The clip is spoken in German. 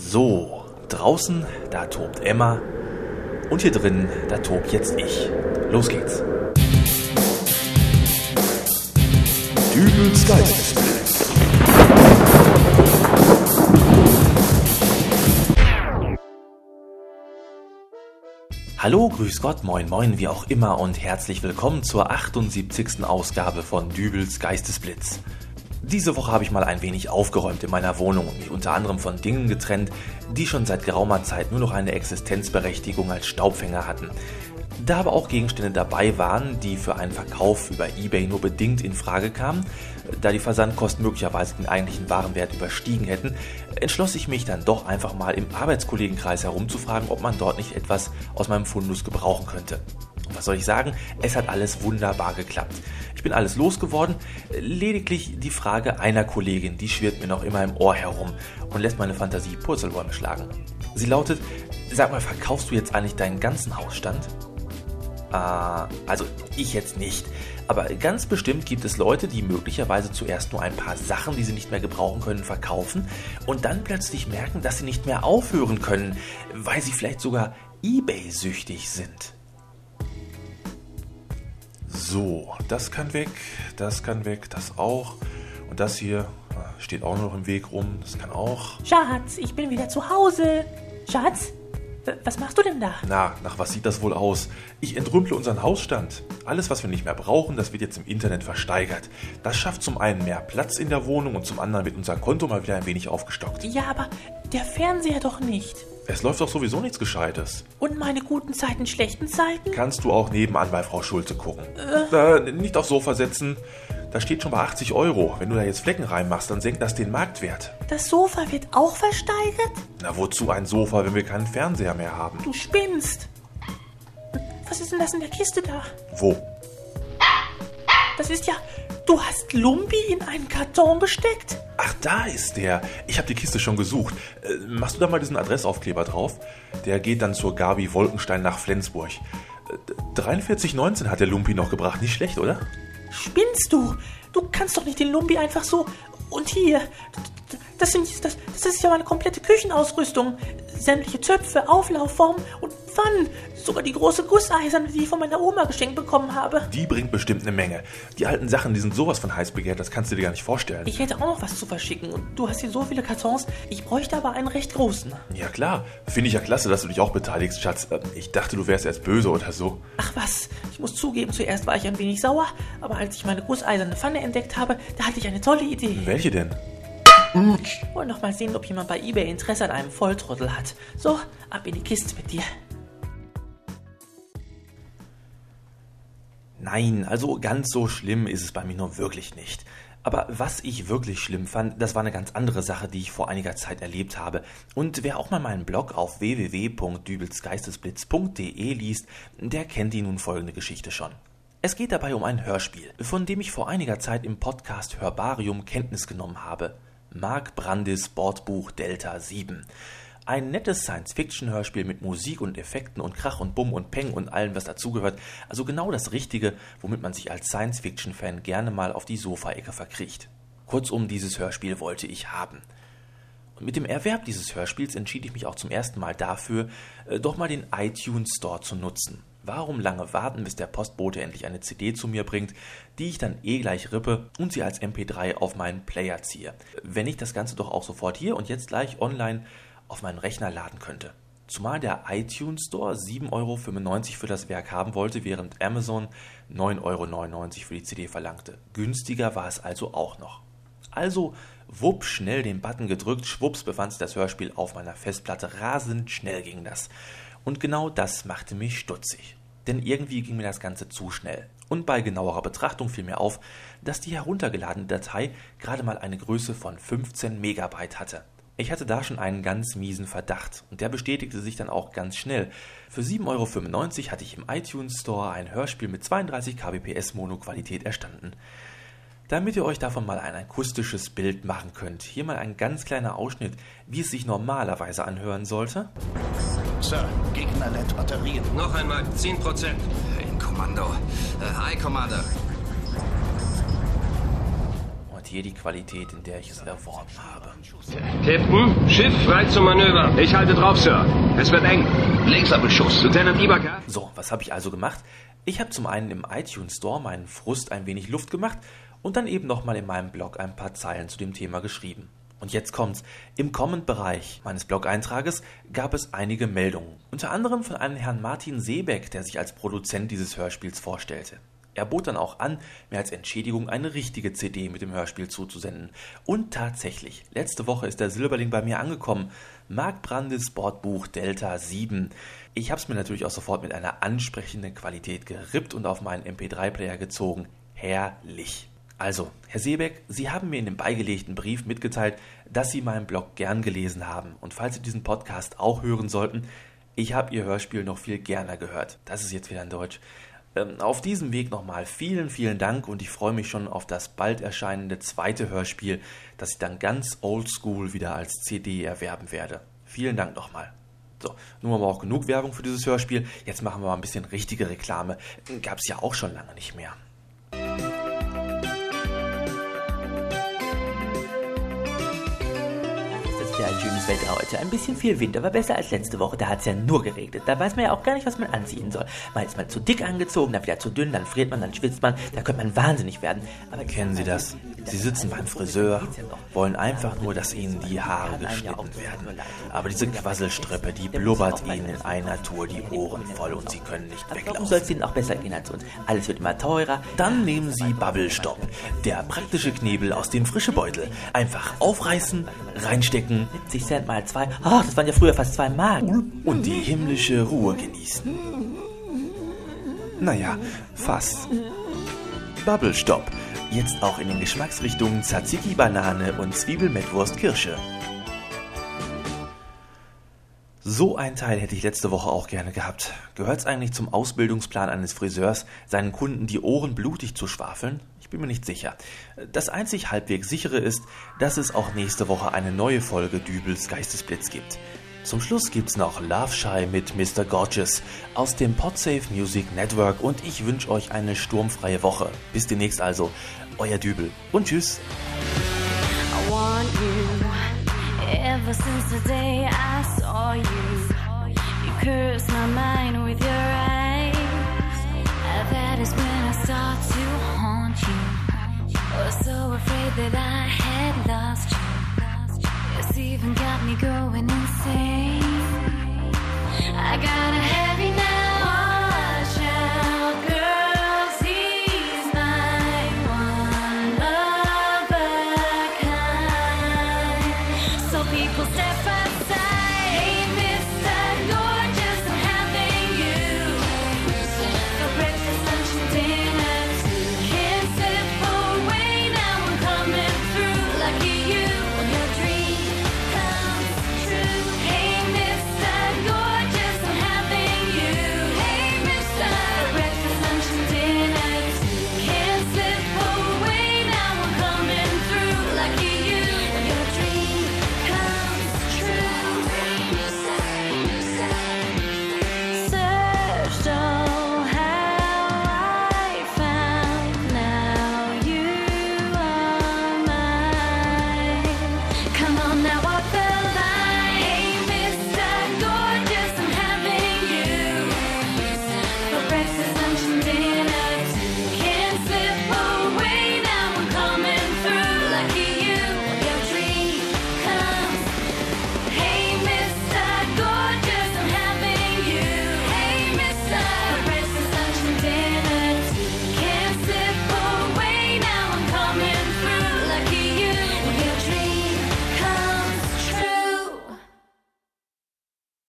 So, draußen, da tobt Emma. Und hier drin, da tobt jetzt ich. Los geht's. Dübels Geistesblitz. Hallo, grüß Gott, moin moin, wie auch immer und herzlich willkommen zur 78. Ausgabe von Dübels Geistesblitz. Diese Woche habe ich mal ein wenig aufgeräumt in meiner Wohnung und mich unter anderem von Dingen getrennt, die schon seit geraumer Zeit nur noch eine Existenzberechtigung als Staubfänger hatten. Da aber auch Gegenstände dabei waren, die für einen Verkauf über eBay nur bedingt in Frage kamen, da die Versandkosten möglicherweise den eigentlichen Warenwert überstiegen hätten, entschloss ich mich dann doch einfach mal im Arbeitskollegenkreis herumzufragen, ob man dort nicht etwas aus meinem Fundus gebrauchen könnte. Was soll ich sagen? Es hat alles wunderbar geklappt. Ich bin alles losgeworden. Lediglich die Frage einer Kollegin, die schwirrt mir noch immer im Ohr herum und lässt meine Fantasie Purzelbäume schlagen. Sie lautet, sag mal, verkaufst du jetzt eigentlich deinen ganzen Hausstand? Äh, also ich jetzt nicht. Aber ganz bestimmt gibt es Leute, die möglicherweise zuerst nur ein paar Sachen, die sie nicht mehr gebrauchen können, verkaufen und dann plötzlich merken, dass sie nicht mehr aufhören können, weil sie vielleicht sogar eBay-süchtig sind. So, das kann weg, das kann weg, das auch. Und das hier äh, steht auch noch im Weg rum, das kann auch. Schatz, ich bin wieder zu Hause. Schatz, was machst du denn da? Na, nach was sieht das wohl aus? Ich entrümple unseren Hausstand. Alles, was wir nicht mehr brauchen, das wird jetzt im Internet versteigert. Das schafft zum einen mehr Platz in der Wohnung und zum anderen wird unser Konto mal wieder ein wenig aufgestockt. Ja, aber der Fernseher doch nicht. Es läuft doch sowieso nichts Gescheites. Und meine guten Zeiten, schlechten Zeiten? Kannst du auch nebenan bei Frau Schulze gucken. Äh. Äh, nicht aufs Sofa setzen. Da steht schon bei 80 Euro. Wenn du da jetzt Flecken reinmachst, dann senkt das den Marktwert. Das Sofa wird auch versteigert? Na, wozu ein Sofa, wenn wir keinen Fernseher mehr haben? Du spinnst. Was ist denn das in der Kiste da? Wo? Das ist ja. Du hast Lumpi in einen Karton gesteckt? Ach, da ist der. Ich habe die Kiste schon gesucht. Äh, machst du da mal diesen Adressaufkleber drauf? Der geht dann zur Gabi Wolkenstein nach Flensburg. Äh, 43,19 hat der Lumpi noch gebracht. Nicht schlecht, oder? Spinnst du? Du kannst doch nicht den Lumpi einfach so. Und hier. Das, sind, das, das ist ja meine komplette Küchenausrüstung. Sämtliche Zöpfe, Auflaufformen und Pfannen. Sogar die große Gusseiserne, die ich von meiner Oma geschenkt bekommen habe. Die bringt bestimmt eine Menge. Die alten Sachen, die sind sowas von heiß begehrt, das kannst du dir gar nicht vorstellen. Ich hätte auch noch was zu verschicken und du hast hier so viele Kartons. Ich bräuchte aber einen recht großen. Ja klar, finde ich ja klasse, dass du dich auch beteiligst, Schatz. Äh, ich dachte, du wärst erst böse oder so. Ach was, ich muss zugeben, zuerst war ich ein wenig sauer, aber als ich meine gusseiserne Pfanne entdeckt habe, da hatte ich eine tolle Idee. Welche denn? Wollen noch mal sehen, ob jemand bei eBay Interesse an einem Volltrottel hat. So, ab in die Kiste mit dir. Nein, also ganz so schlimm ist es bei mir nur wirklich nicht. Aber was ich wirklich schlimm fand, das war eine ganz andere Sache, die ich vor einiger Zeit erlebt habe. Und wer auch mal meinen Blog auf www.dübelsgeistesblitz.de liest, der kennt die nun folgende Geschichte schon. Es geht dabei um ein Hörspiel, von dem ich vor einiger Zeit im Podcast Hörbarium Kenntnis genommen habe. Mark Brandis Bordbuch Delta 7. Ein nettes Science-Fiction-Hörspiel mit Musik und Effekten und Krach und Bumm und Peng und allem, was dazugehört. Also genau das Richtige, womit man sich als Science-Fiction-Fan gerne mal auf die Sofaecke verkriecht. Kurzum, dieses Hörspiel wollte ich haben. Und mit dem Erwerb dieses Hörspiels entschied ich mich auch zum ersten Mal dafür, äh, doch mal den iTunes Store zu nutzen. Warum lange warten, bis der Postbote endlich eine CD zu mir bringt, die ich dann eh gleich rippe und sie als MP3 auf meinen Player ziehe? Wenn ich das Ganze doch auch sofort hier und jetzt gleich online auf meinen Rechner laden könnte. Zumal der iTunes Store 7,95 Euro für das Werk haben wollte, während Amazon 9,99 Euro für die CD verlangte. Günstiger war es also auch noch. Also wupp schnell den Button gedrückt, schwupps befand sich das Hörspiel auf meiner Festplatte. Rasend schnell ging das. Und genau das machte mich stutzig. Denn irgendwie ging mir das Ganze zu schnell. Und bei genauerer Betrachtung fiel mir auf, dass die heruntergeladene Datei gerade mal eine Größe von 15 Megabyte hatte. Ich hatte da schon einen ganz miesen Verdacht und der bestätigte sich dann auch ganz schnell. Für 7,95 Euro hatte ich im iTunes Store ein Hörspiel mit 32 kbps Monoqualität erstanden. Damit ihr euch davon mal ein akustisches Bild machen könnt, hier mal ein ganz kleiner Ausschnitt, wie es sich normalerweise anhören sollte. Sir, Gegner lädt Batterien. Noch einmal, 10%. In Kommando. Äh, Hi, Commander. garantiere die Qualität, in der ich es erworben habe. Captain, Schiff frei zum Manöver. Ich halte drauf, Sir. Es wird eng. Laserbeschuss. Lieutenant Ibaka? So, was habe ich also gemacht? Ich habe zum einen im iTunes Store meinen Frust ein wenig Luft gemacht und dann eben nochmal in meinem Blog ein paar Zeilen zu dem Thema geschrieben. Und jetzt kommt's. Im Comment-Bereich meines Blog-Eintrages gab es einige Meldungen. Unter anderem von einem Herrn Martin Seebeck, der sich als Produzent dieses Hörspiels vorstellte. Er bot dann auch an, mir als Entschädigung eine richtige CD mit dem Hörspiel zuzusenden. Und tatsächlich, letzte Woche ist der Silberling bei mir angekommen. Mark Brandes Bordbuch Delta 7. Ich habe es mir natürlich auch sofort mit einer ansprechenden Qualität gerippt und auf meinen MP3-Player gezogen. Herrlich. Also, Herr Seebeck, Sie haben mir in dem beigelegten Brief mitgeteilt, dass Sie meinen Blog gern gelesen haben. Und falls Sie diesen Podcast auch hören sollten, ich habe Ihr Hörspiel noch viel gerne gehört. Das ist jetzt wieder in Deutsch. Ähm, auf diesem Weg nochmal vielen, vielen Dank und ich freue mich schon auf das bald erscheinende zweite Hörspiel, das ich dann ganz oldschool wieder als CD erwerben werde. Vielen Dank nochmal. So, nun haben wir auch genug Werbung für dieses Hörspiel. Jetzt machen wir mal ein bisschen richtige Reklame. Gab es ja auch schon lange nicht mehr. Ein schönes Wetter heute. Ein bisschen viel Wind, aber besser als letzte Woche. Da hat es ja nur geregnet. Da weiß man ja auch gar nicht, was man anziehen soll. Mal ist man zu dick angezogen, dann wieder zu dünn, dann friert man, dann schwitzt man. Da könnte man wahnsinnig werden. Aber Kennen Sie das? Sie sitzen beim Friseur, wollen einfach nur, dass Ihnen die Haare geschnitten werden. Aber diese Quasselstrippe, die blubbert Ihnen in einer Tour die Ohren voll und Sie können nicht Warum soll weglaufen. es Ihnen auch besser gehen als uns? Alles wird immer teurer. Dann nehmen Sie Bubble Stop, der praktische Knebel aus dem frischen Beutel. Einfach aufreißen, reinstecken 70 Cent mal zwei. Ach, das waren ja früher fast zwei Mark. und die himmlische Ruhe genießen. Naja, fast. Bubble Stop. Jetzt auch in den Geschmacksrichtungen Tzatziki Banane und Zwiebel mit Wurst Kirsche. So ein Teil hätte ich letzte Woche auch gerne gehabt. Gehört's eigentlich zum Ausbildungsplan eines Friseurs, seinen Kunden die Ohren blutig zu schwafeln? Ich bin mir nicht sicher. Das einzig halbwegs sichere ist, dass es auch nächste Woche eine neue Folge Dübels Geistesblitz gibt. Zum Schluss gibt's noch Love Shy mit Mr. Gorgeous aus dem Podsafe Music Network und ich wünsche euch eine sturmfreie Woche. Bis demnächst also, euer Dübel und tschüss. Ever since the day I saw you. You curse my mind afraid that I had lost you. It's even got me going insane. I gotta have you now.